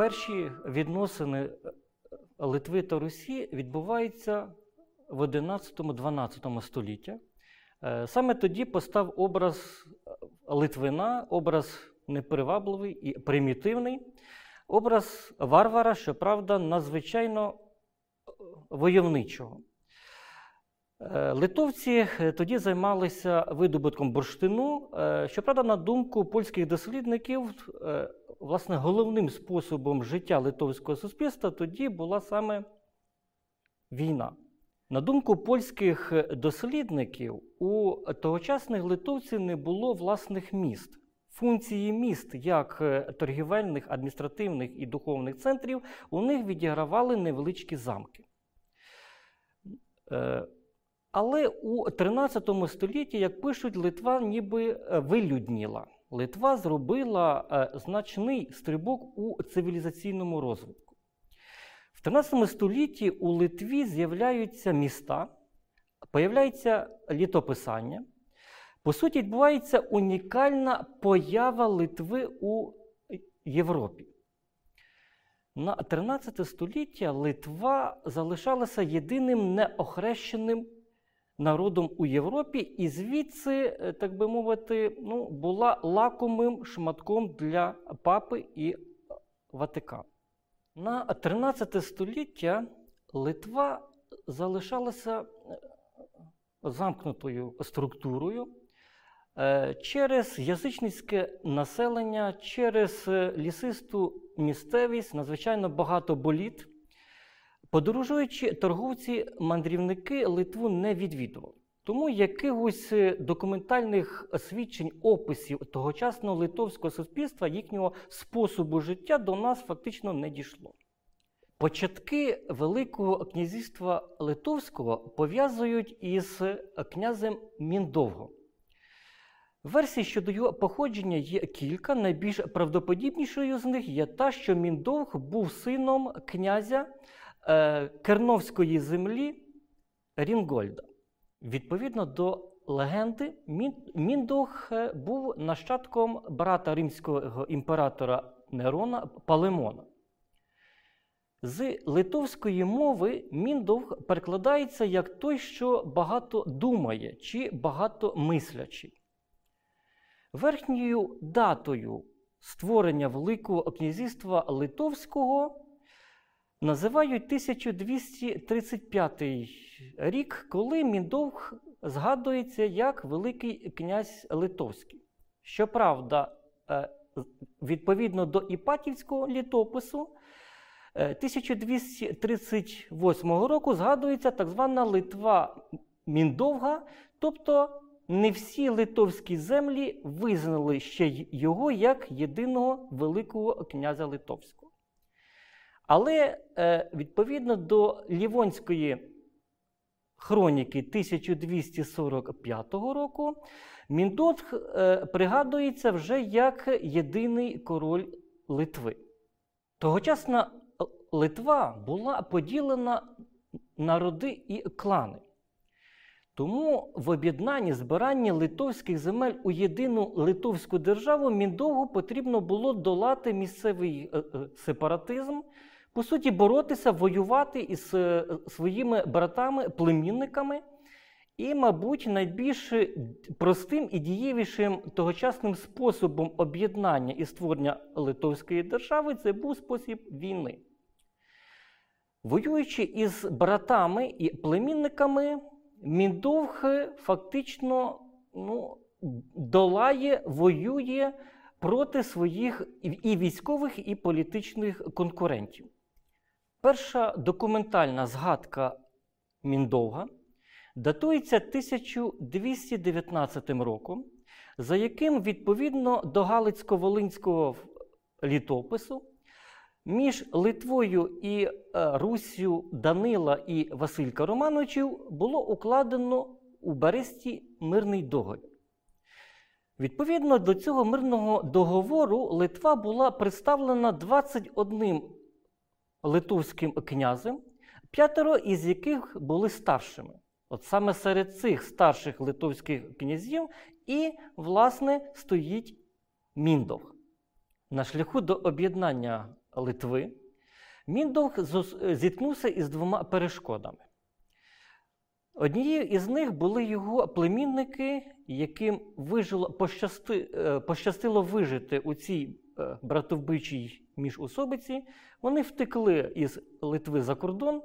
перші відносини Литви та Русі відбуваються в 11-12 століття. Е, Саме тоді постав образ Литвина, образ непривабливий і примітивний, образ варвара, щоправда, надзвичайно войовничого. Е, Литовці е, тоді займалися видобутком бурштину. Е, Щоправда, на думку польських дослідників, власне, головним способом життя литовського суспільства тоді була саме війна. На думку польських дослідників, у тогочасних литовців не було власних міст. Функції міст, як торгівельних, адміністративних і духовних центрів, у них відігравали невеличкі замки. Але у 13 столітті, як пишуть, Литва ніби е, вилюдніла. Литва зробила е, значний стрибок у цивілізаційному розвитку. В 13 столітті у Литві з'являються міста, появляється літописання. По суті, відбувається унікальна поява Литви у Європі. На 13 століття Литва залишалася єдиним неохрещеним народом у Європі, і звідси, е, так би мовити, ну, була лакомим шматком для папи і Ватикану. На 13 століття Литва залишалася е, замкнутою структурою е, через язичницьке населення, через е, лісисту місцевість, надзвичайно багато боліт. Подорожуючи, торговці, мандрівники Литву не відвідували. Тому якихось е, документальних свідчень, описів тогочасного литовського суспільства, їхнього способу життя до нас фактично не дійшло. Початки Великого князівства Литовського пов'язують із князем Міндовго. Версій щодо його походження є кілька. Найбільш правдоподібнішою з них є та, що Міндовг був сином князя Керновської землі Рінгольда. Відповідно до легенди, Мін- Міндовг е, був нащадком брата римського імператора Нерона Палемона. З литовської мови міндовг перекладається як той, що багато думає чи багато мислячий. Верхньою датою створення Великого князівства Литовського називають 1235 рік, коли міндовг згадується як Великий князь Литовський. Щоправда, е, відповідно до Іпатівського літопису, е, 1238 року згадується так звана Литва Міндовга, тобто не всі литовські землі визнали ще його як єдиного Великого князя Литовського. Але е, відповідно до Лівонської хроніки 1245 року, Міндовг е, пригадується вже як єдиний король Литви. Тогочасна Литва була поділена на роди і клани. Тому в об'єднанні збиранні литовських земель у єдину литовську державу Міндовгу потрібно було долати місцевий е, сепаратизм, по суті, боротися, воювати із е, своїми братами, племінниками. І, мабуть, найбільш простим і дієвішим тогочасним способом об'єднання і створення Литовської держави це був спосіб війни. Воюючи із братами і племінниками, Міндовг фактично ну, долає, воює проти своїх і військових, і політичних конкурентів. Перша документальна згадка Міндовга датується 1219 роком, за яким відповідно до Галицько-Волинського літопису між Литвою і е, Руссю Данила і Василька Романовичів було укладено у Бересті мирний договір. Відповідно до цього мирного договору Литва була представлена 21 литовським князем, п'ятеро із яких були старшими. От саме серед цих старших литовських князів і, власне, стоїть Міндовг. На шляху до об'єднання Литви, Міндовг зіткнувся із двома перешкодами. Однією із них були його племінники, яким вижило, пощасти, е, пощастило вижити у цій е, братовбичій міжособиці. Вони втекли із Литви за кордон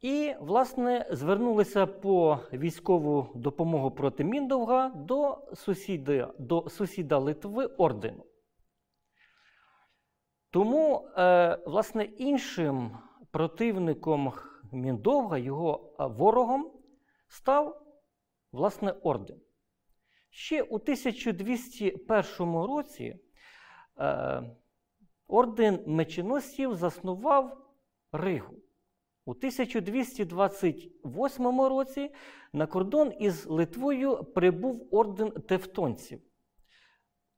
і, власне, звернулися по військову допомогу проти Міндовга до сусіда, до сусіда Литви ордену. Тому, е, власне, іншим противником Міндовга, його ворогом, став власне орден. Ще у 1201 році е, орден меченосців заснував Ригу. У 1228 році на кордон із Литвою прибув орден тевтонців.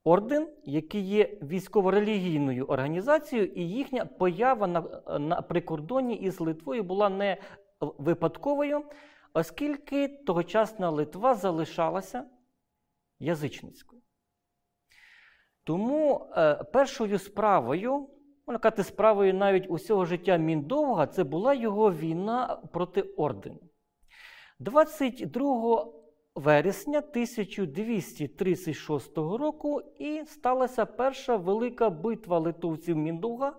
Орден, який є військово-релігійною організацією, і їхня поява на, на прикордонні із Литвою була не випадковою, оскільки тогочасна Литва залишалася язичницькою. Тому е, першою справою, можна казати, справою навіть усього життя Міндовга, це була його війна проти ордену. 22 вересня 1236 року і сталася перша велика битва литовців Міндовга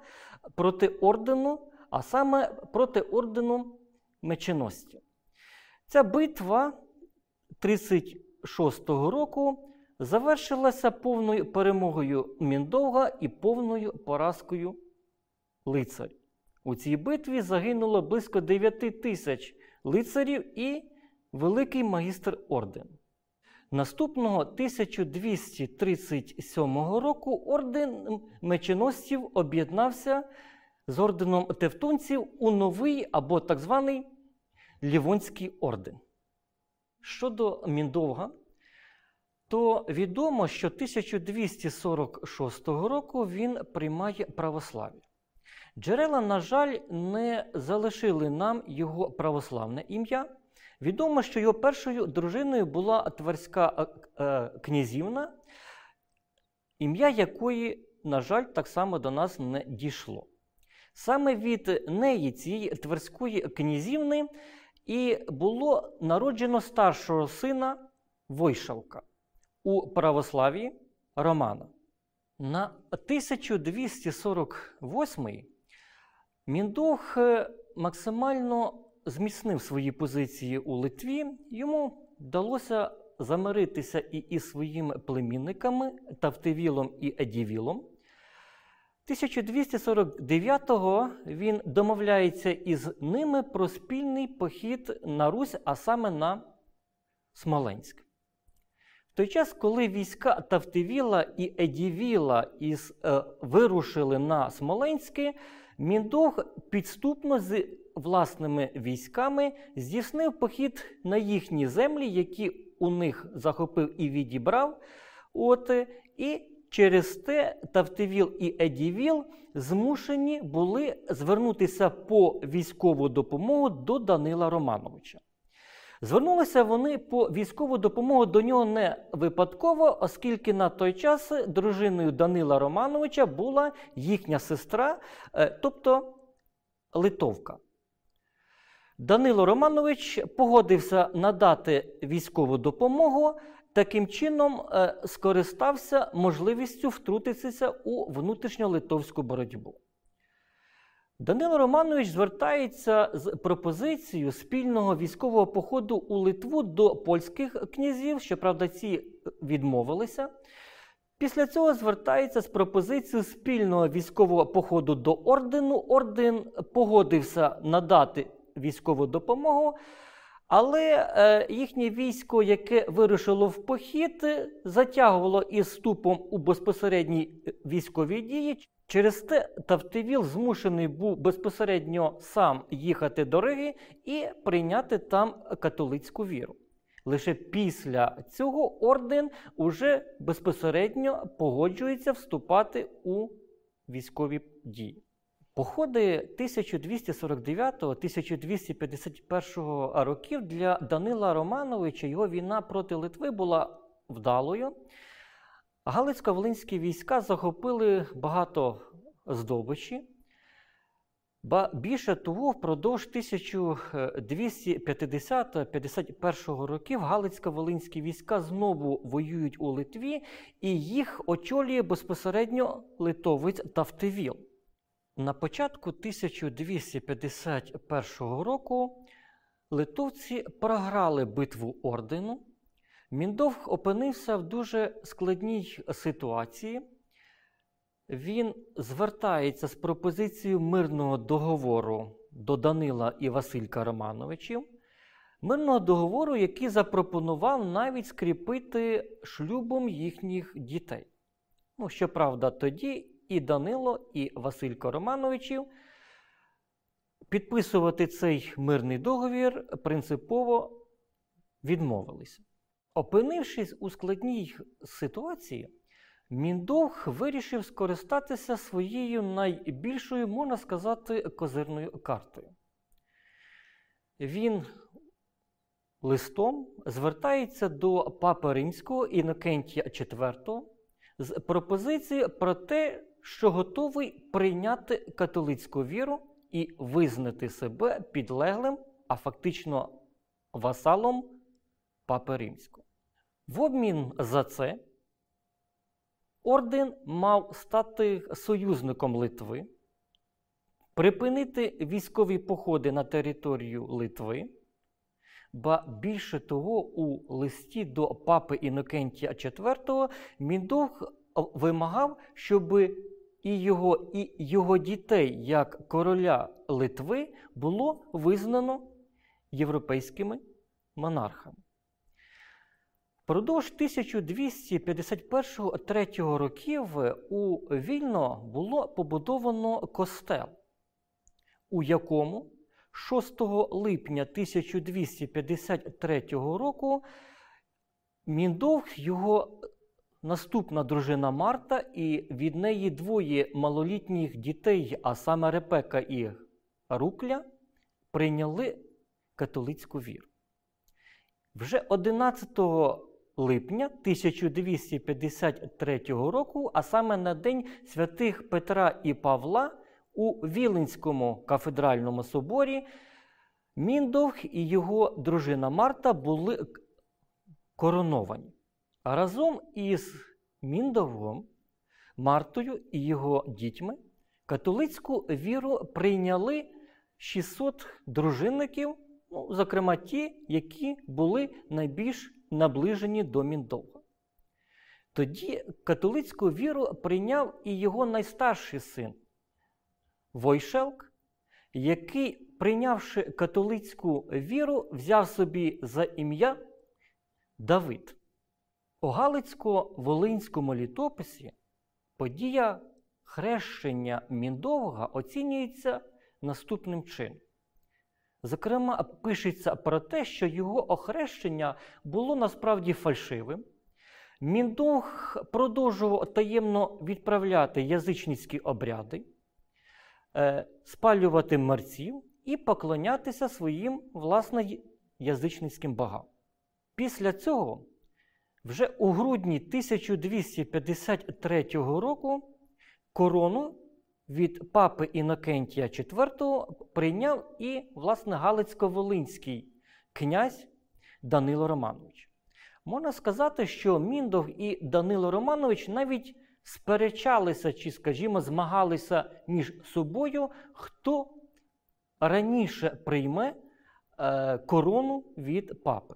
проти ордену, а саме проти ордену меченосців. Ця битва 36-го року завершилася повною перемогою Міндовга і повною поразкою лицарів. У цій битві загинуло близько 9 тисяч лицарів і великий магістр ордену. Наступного 1237 року орден меченосців об'єднався з орденом Тевтонців у новий або так званий Лівонський орден. Щодо Міндовга, то відомо, що 1246 року він приймає православ'я. Джерела, на жаль, не залишили нам його православне ім'я. Відомо, що його першою дружиною була Тверська е, е, князівна, ім'я якої, на жаль, так само до нас не дійшло. Саме від неї, цієї Тверської князівни, і було народжено старшого сина Войшавка у православі Романа. На 1248 Міндох е, максимально зміцнив свої позиції у Литві, йому вдалося замиритися і із своїми племінниками Тавтивілом і Едівілом. 1249-го він домовляється із ними про спільний похід на Русь, а саме на Смоленськ. В той час, коли війська Тавтивіла і Едівіла із, е, вирушили на Смоленське, Міндох підступно з власними військами здійснив похід на їхні землі, які у них захопив і відібрав. От, І через те Тавтивіл і Едівіл змушені були звернутися по військову допомогу до Данила Романовича. Звернулися вони по військову допомогу до нього не випадково, оскільки на той час дружиною Данила Романовича була їхня сестра, е, тобто Литовка. Данило Романович погодився надати військову допомогу, таким чином е, скористався можливістю втрутитися у внутрішньолитовську боротьбу. Данило Романович звертається з пропозицією спільного військового походу у Литву до польських князів, щоправда, ці відмовилися. Після цього звертається з пропозицією спільного військового походу до ордену. Орден погодився надати військову допомогу, але е, їхнє військо, яке вирушило в похід, затягувало із вступом у безпосередні військові дії. Через те Тавтивіл змушений був безпосередньо сам їхати до Риги і прийняти там католицьку віру. Лише після цього орден уже безпосередньо погоджується вступати у військові дії. Походи 1249-1251 років для Данила Романовича його війна проти Литви була вдалою. Галицько-волинські війська захопили багато здобичі. Ба більше того, впродовж 1250-51 років Галицько-Волинські війська знову воюють у Литві, і їх очолює безпосередньо литовець Тавтивіл. На початку 1251 року литовці програли битву ордену. Міндовг опинився в дуже складній ситуації. Він звертається з пропозицією мирного договору до Данила і Василька Романовичів, мирного договору, який запропонував навіть скріпити шлюбом їхніх дітей. Ну, щоправда, тоді і Данило, і Василько Романовичів підписувати цей мирний договір принципово відмовилися. Опинившись у складній ситуації, Міндовг вирішив скористатися своєю найбільшою, можна сказати, козирною картою. Він листом звертається до Папи Римського Інокентія IV з пропозицією про те, що готовий прийняти католицьку віру і визнати себе підлеглим, а фактично васалом Папи Римського. В обмін за це орден мав стати союзником Литви, припинити військові походи на територію Литви, ба більше того, у листі до папи Інокентія IV Міндовг вимагав, щоб і його, і його дітей як короля Литви було визнано європейськими монархами. Продовж 1251-3 років у Вільно було побудовано костел, у якому 6 липня 1253 року Міндовг, його наступна дружина Марта, і від неї двоє малолітніх дітей, а саме Репека і Рукля, прийняли католицьку віру. Вже 11 липня 1253 року, а саме на День святих Петра і Павла у Віленському кафедральному соборі, Міндовг і його дружина Марта були короновані. А разом із Міндовгом, Мартою і його дітьми католицьку віру прийняли 600 дружинників, ну, зокрема ті, які були найбільш наближені до Міндовга. Тоді католицьку віру прийняв і його найстарший син Войшелк, який, прийнявши католицьку віру, взяв собі за ім'я Давид. У Галицько-Волинському літописі подія хрещення Міндовга оцінюється наступним чином. Зокрема, пишеться про те, що його охрещення було насправді фальшивим. Міндух продовжував таємно відправляти язичницькі обряди, е, спалювати мерців і поклонятися своїм власне язичницьким богам. Після цього, вже у грудні 1253 року, корону від папи Інокентія IV прийняв і, власне, Галицько-Волинський князь Данило Романович. Можна сказати, що Міндов і Данило Романович навіть сперечалися чи, скажімо, змагалися між собою, хто раніше прийме е, корону від папи.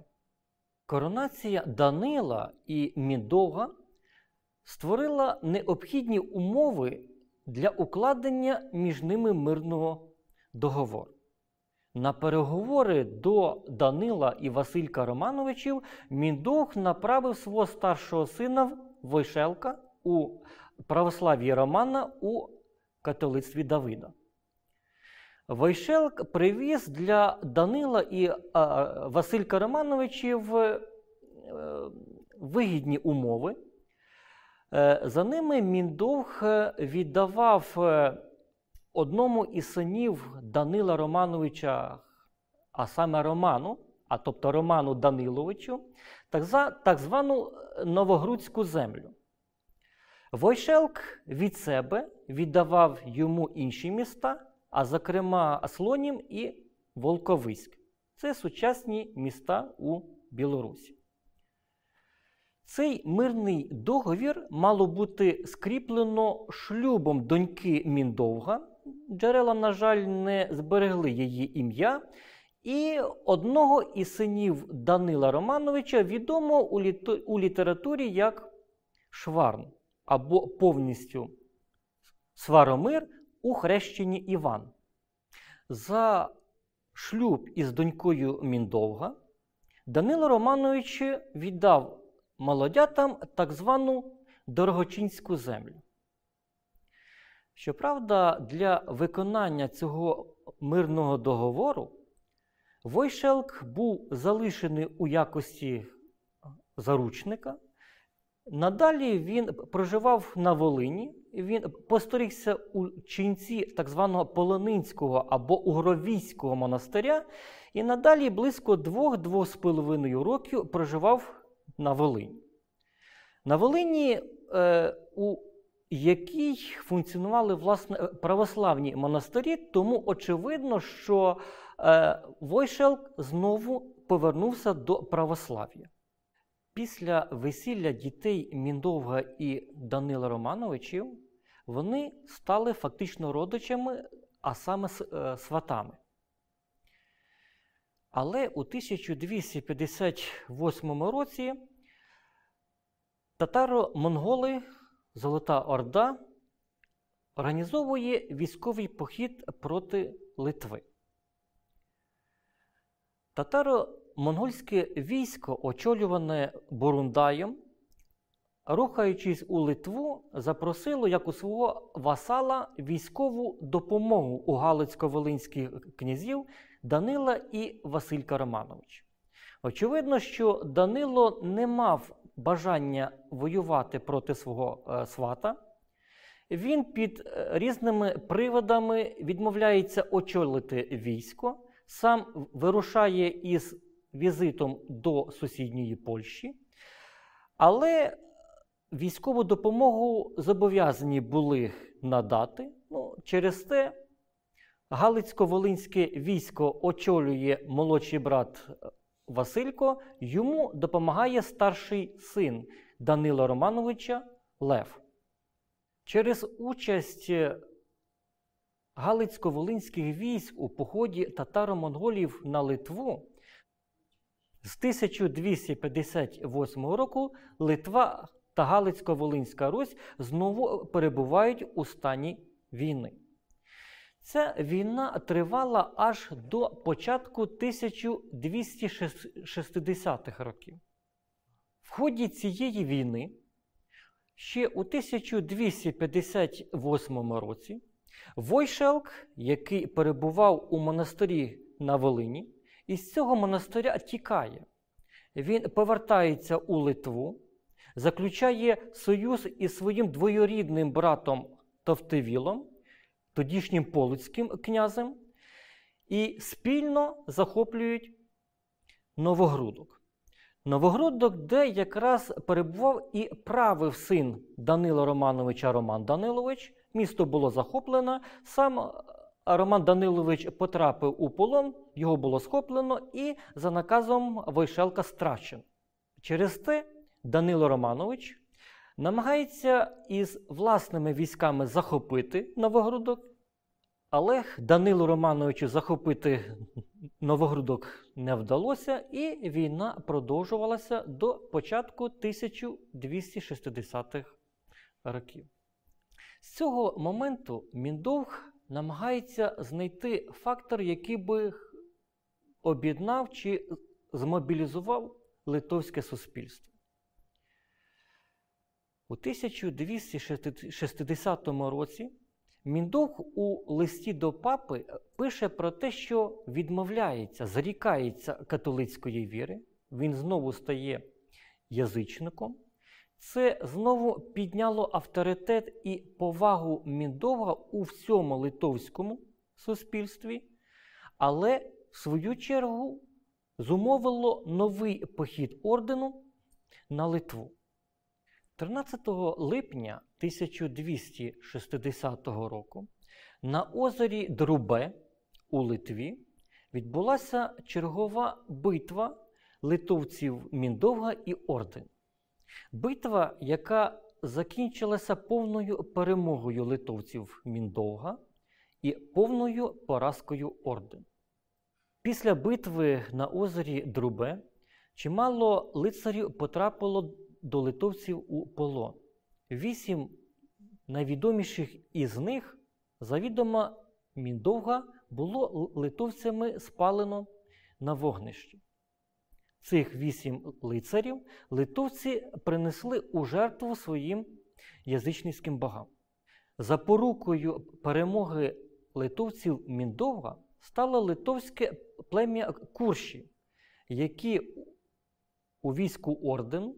Коронація Данила і Міндовга створила необхідні умови для укладення між ними мирного договору. На переговори до Данила і Василька Романовичів Міндух направив свого старшого сина Войшелка у православ'ї Романа у католицтві Давида. Войшелк привіз для Данила і Василька Романовичів е, вигідні умови. Е, за ними Міндовг е, віддавав е, одному із синів Данила Романовича, а саме Роману, а тобто Роману Даниловичу, так звану Новогрудську землю. Войшелк від себе віддавав йому інші міста, а зокрема Слонім і Волковиськ. Це сучасні міста у Білорусі. Цей мирний договір мало бути скріплено шлюбом доньки Міндовга. Джерела, на жаль, не зберегли її ім'я. І одного із синів Данила Романовича відомо у, літо, у літературі як Шварн або повністю Сваромир у хрещенні Іван. За шлюб із донькою Міндовга Данило Романович віддав молодятам так звану дорогочинську землю. Щоправда, для виконання цього мирного договору Войшелк був залишений у якості заручника. Надалі він проживав на Волині, він посторігся у ченці так званого Полонинського або Угровійського монастиря, і надалі близько двох-двох з половиною років проживав на Волині. На Волині, е, у якій функціонували власне православні монастирі, тому очевидно, що е, Войшелк знову повернувся до православ'я. Після весілля дітей Міндовга і Данила Романовичів вони стали фактично родичами, а саме е, сватами. Але у 1258 році татаро-монголи Золота Орда організовує військовий похід проти Литви. Татаро-монгольське військо, очолюване Бурундаєм, рухаючись у Литву, запросило як у свого васала військову допомогу у Галицько-Волинських князів Данила і Василька Романович. Очевидно, що Данило не мав бажання воювати проти свого е, свата. Він під е, різними приводами відмовляється очолити військо, сам вирушає із візитом до сусідньої Польщі, але військову допомогу зобов'язані були надати. Ну, Через те Галицько-Волинське військо очолює молодший брат Василько, йому допомагає старший син Данила Романовича Лев. Через участь Галицько-Волинських військ у поході татаро-монголів на Литву з 1258 року Литва та Галицько-Волинська Русь знову перебувають у стані війни. Ця війна тривала аж до початку 1260-х років. В ході цієї війни ще у 1258 році Войшелк, який перебував у монастирі на Волині, із цього монастиря тікає. Він повертається у Литву, заключає союз із своїм двоюрідним братом Товтевілом тодішнім полуцьким князем, і спільно захоплюють Новогрудок. Новогрудок, де якраз перебував і правив син Данила Романовича Роман Данилович. Місто було захоплено. Сам Роман Данилович потрапив у полон, його було схоплено і за наказом Войшелка страчен. Через те Данило Романович намагається із власними військами захопити Новогрудок, але Данилу Романовичу захопити Новогрудок не вдалося, і війна продовжувалася до початку 1260-х років. З цього моменту Міндовг намагається знайти фактор, який би об'єднав чи змобілізував литовське суспільство. У 1260 році Міндовг у листі до папи пише про те, що відмовляється, зарікається католицької віри, він знову стає язичником. Це знову підняло авторитет і повагу Міндовга у всьому литовському суспільстві, але в свою чергу зумовило новий похід ордену на Литву. 13 липня 1260 року на озері Друбе у Литві відбулася чергова битва литовців Міндовга і Орден. Битва, яка закінчилася повною перемогою литовців Міндовга і повною поразкою Орден. Після битви на озері Друбе чимало лицарів потрапило до литовців у полон. Вісім найвідоміших із них завідомо Міндовга було литовцями спалено на вогнищі. Цих вісім лицарів литовці принесли у жертву своїм язичницьким богам. Запорукою перемоги литовців Міндовга стало литовське плем'я Курші, які у війську ордену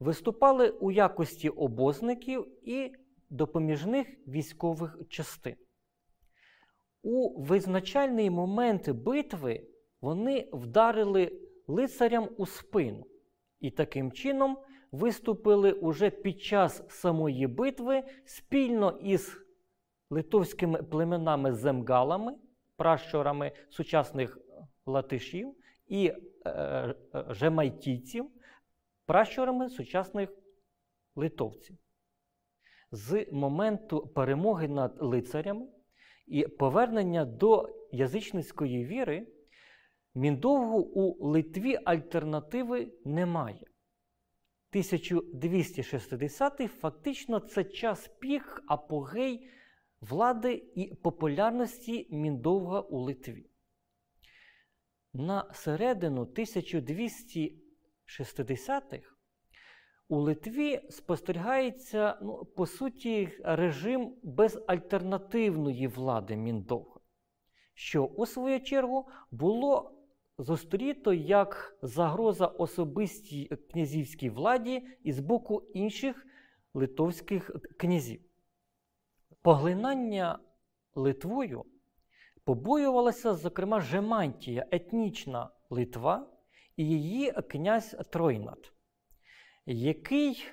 виступали у якості обозників і допоміжних військових частин. У визначальний момент битви вони вдарили лицарям у спину і таким чином виступили уже під час самої битви спільно із литовськими племенами земгалами, пращурами сучасних латишів і е, е, жемайтійців, пращурами сучасних литовців. З моменту перемоги над лицарями і повернення до язичницької віри, міндовгу у Литві альтернативи немає. 1260-й фактично це час пік апогей влади і популярності міндовга у Литві. На середину 1260-х у Литві спостерігається, ну, по суті, режим безальтернативної влади Міндовга, що, у свою чергу, було зустріто як загроза особистій князівській владі і з боку інших литовських князів. Поглинання Литвою побоювалася, зокрема, Жемантія, етнічна Литва її князь Тройнат який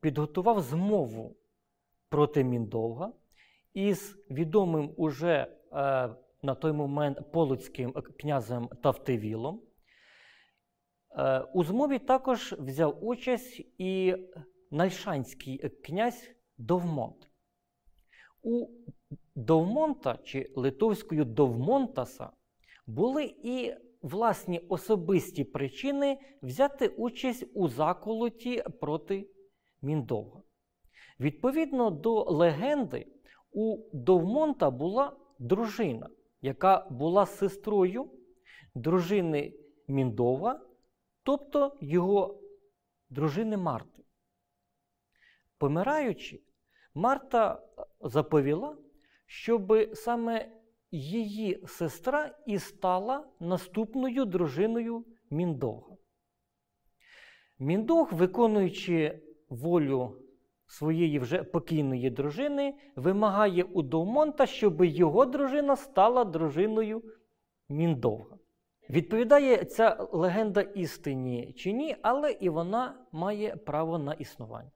підготував змову проти Міндовга із відомим уже е, на той момент полоцьким князем Тавтивілом. Е, у змові також взяв участь і Нальшанський князь Довмонт. У Довмонта чи Литовською Довмонтаса були і власні особисті причини взяти участь у заколоті проти Міндовга. Відповідно до легенди, у Довмонта була дружина, яка була сестрою дружини Міндова, тобто його дружини Марти. Помираючи, Марта заповіла, щоб саме її сестра і стала наступною дружиною Міндога. Міндог, виконуючи волю своєї вже покійної дружини, вимагає у Довмонта, щоб його дружина стала дружиною Міндога. Відповідає ця легенда істині чи ні, але і вона має право на існування.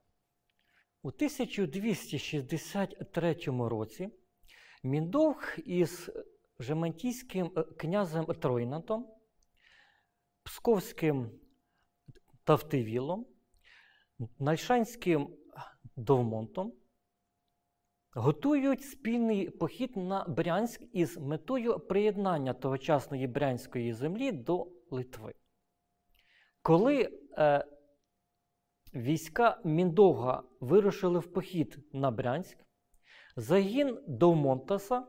У 1263 році Міндовг із Жемантійським е, князем Тройнатом, Псковським Тавтивілом, Нальшанським Довмонтом готують спільний похід на Брянськ із метою приєднання тогочасної брянської землі до Литви. Коли е, війська Міндовга вирушили в похід на Брянськ, Загін Довмонтаса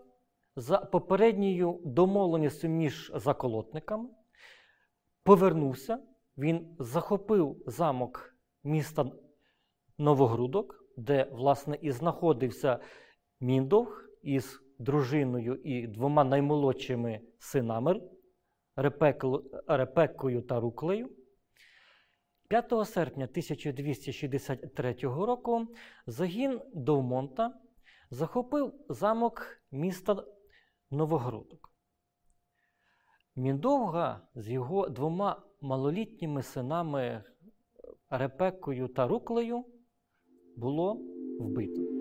за попередньою домовленістю між заколотниками повернувся, він захопив замок міста Новогрудок, де, власне, і знаходився Міндовг із дружиною і двома наймолодшими синами Репеккою та Руклею. 5 серпня 1263 року загін Довмонта захопив замок міста Новогрудок. Міндовга з його двома малолітніми синами Репекою та Руклею було вбито.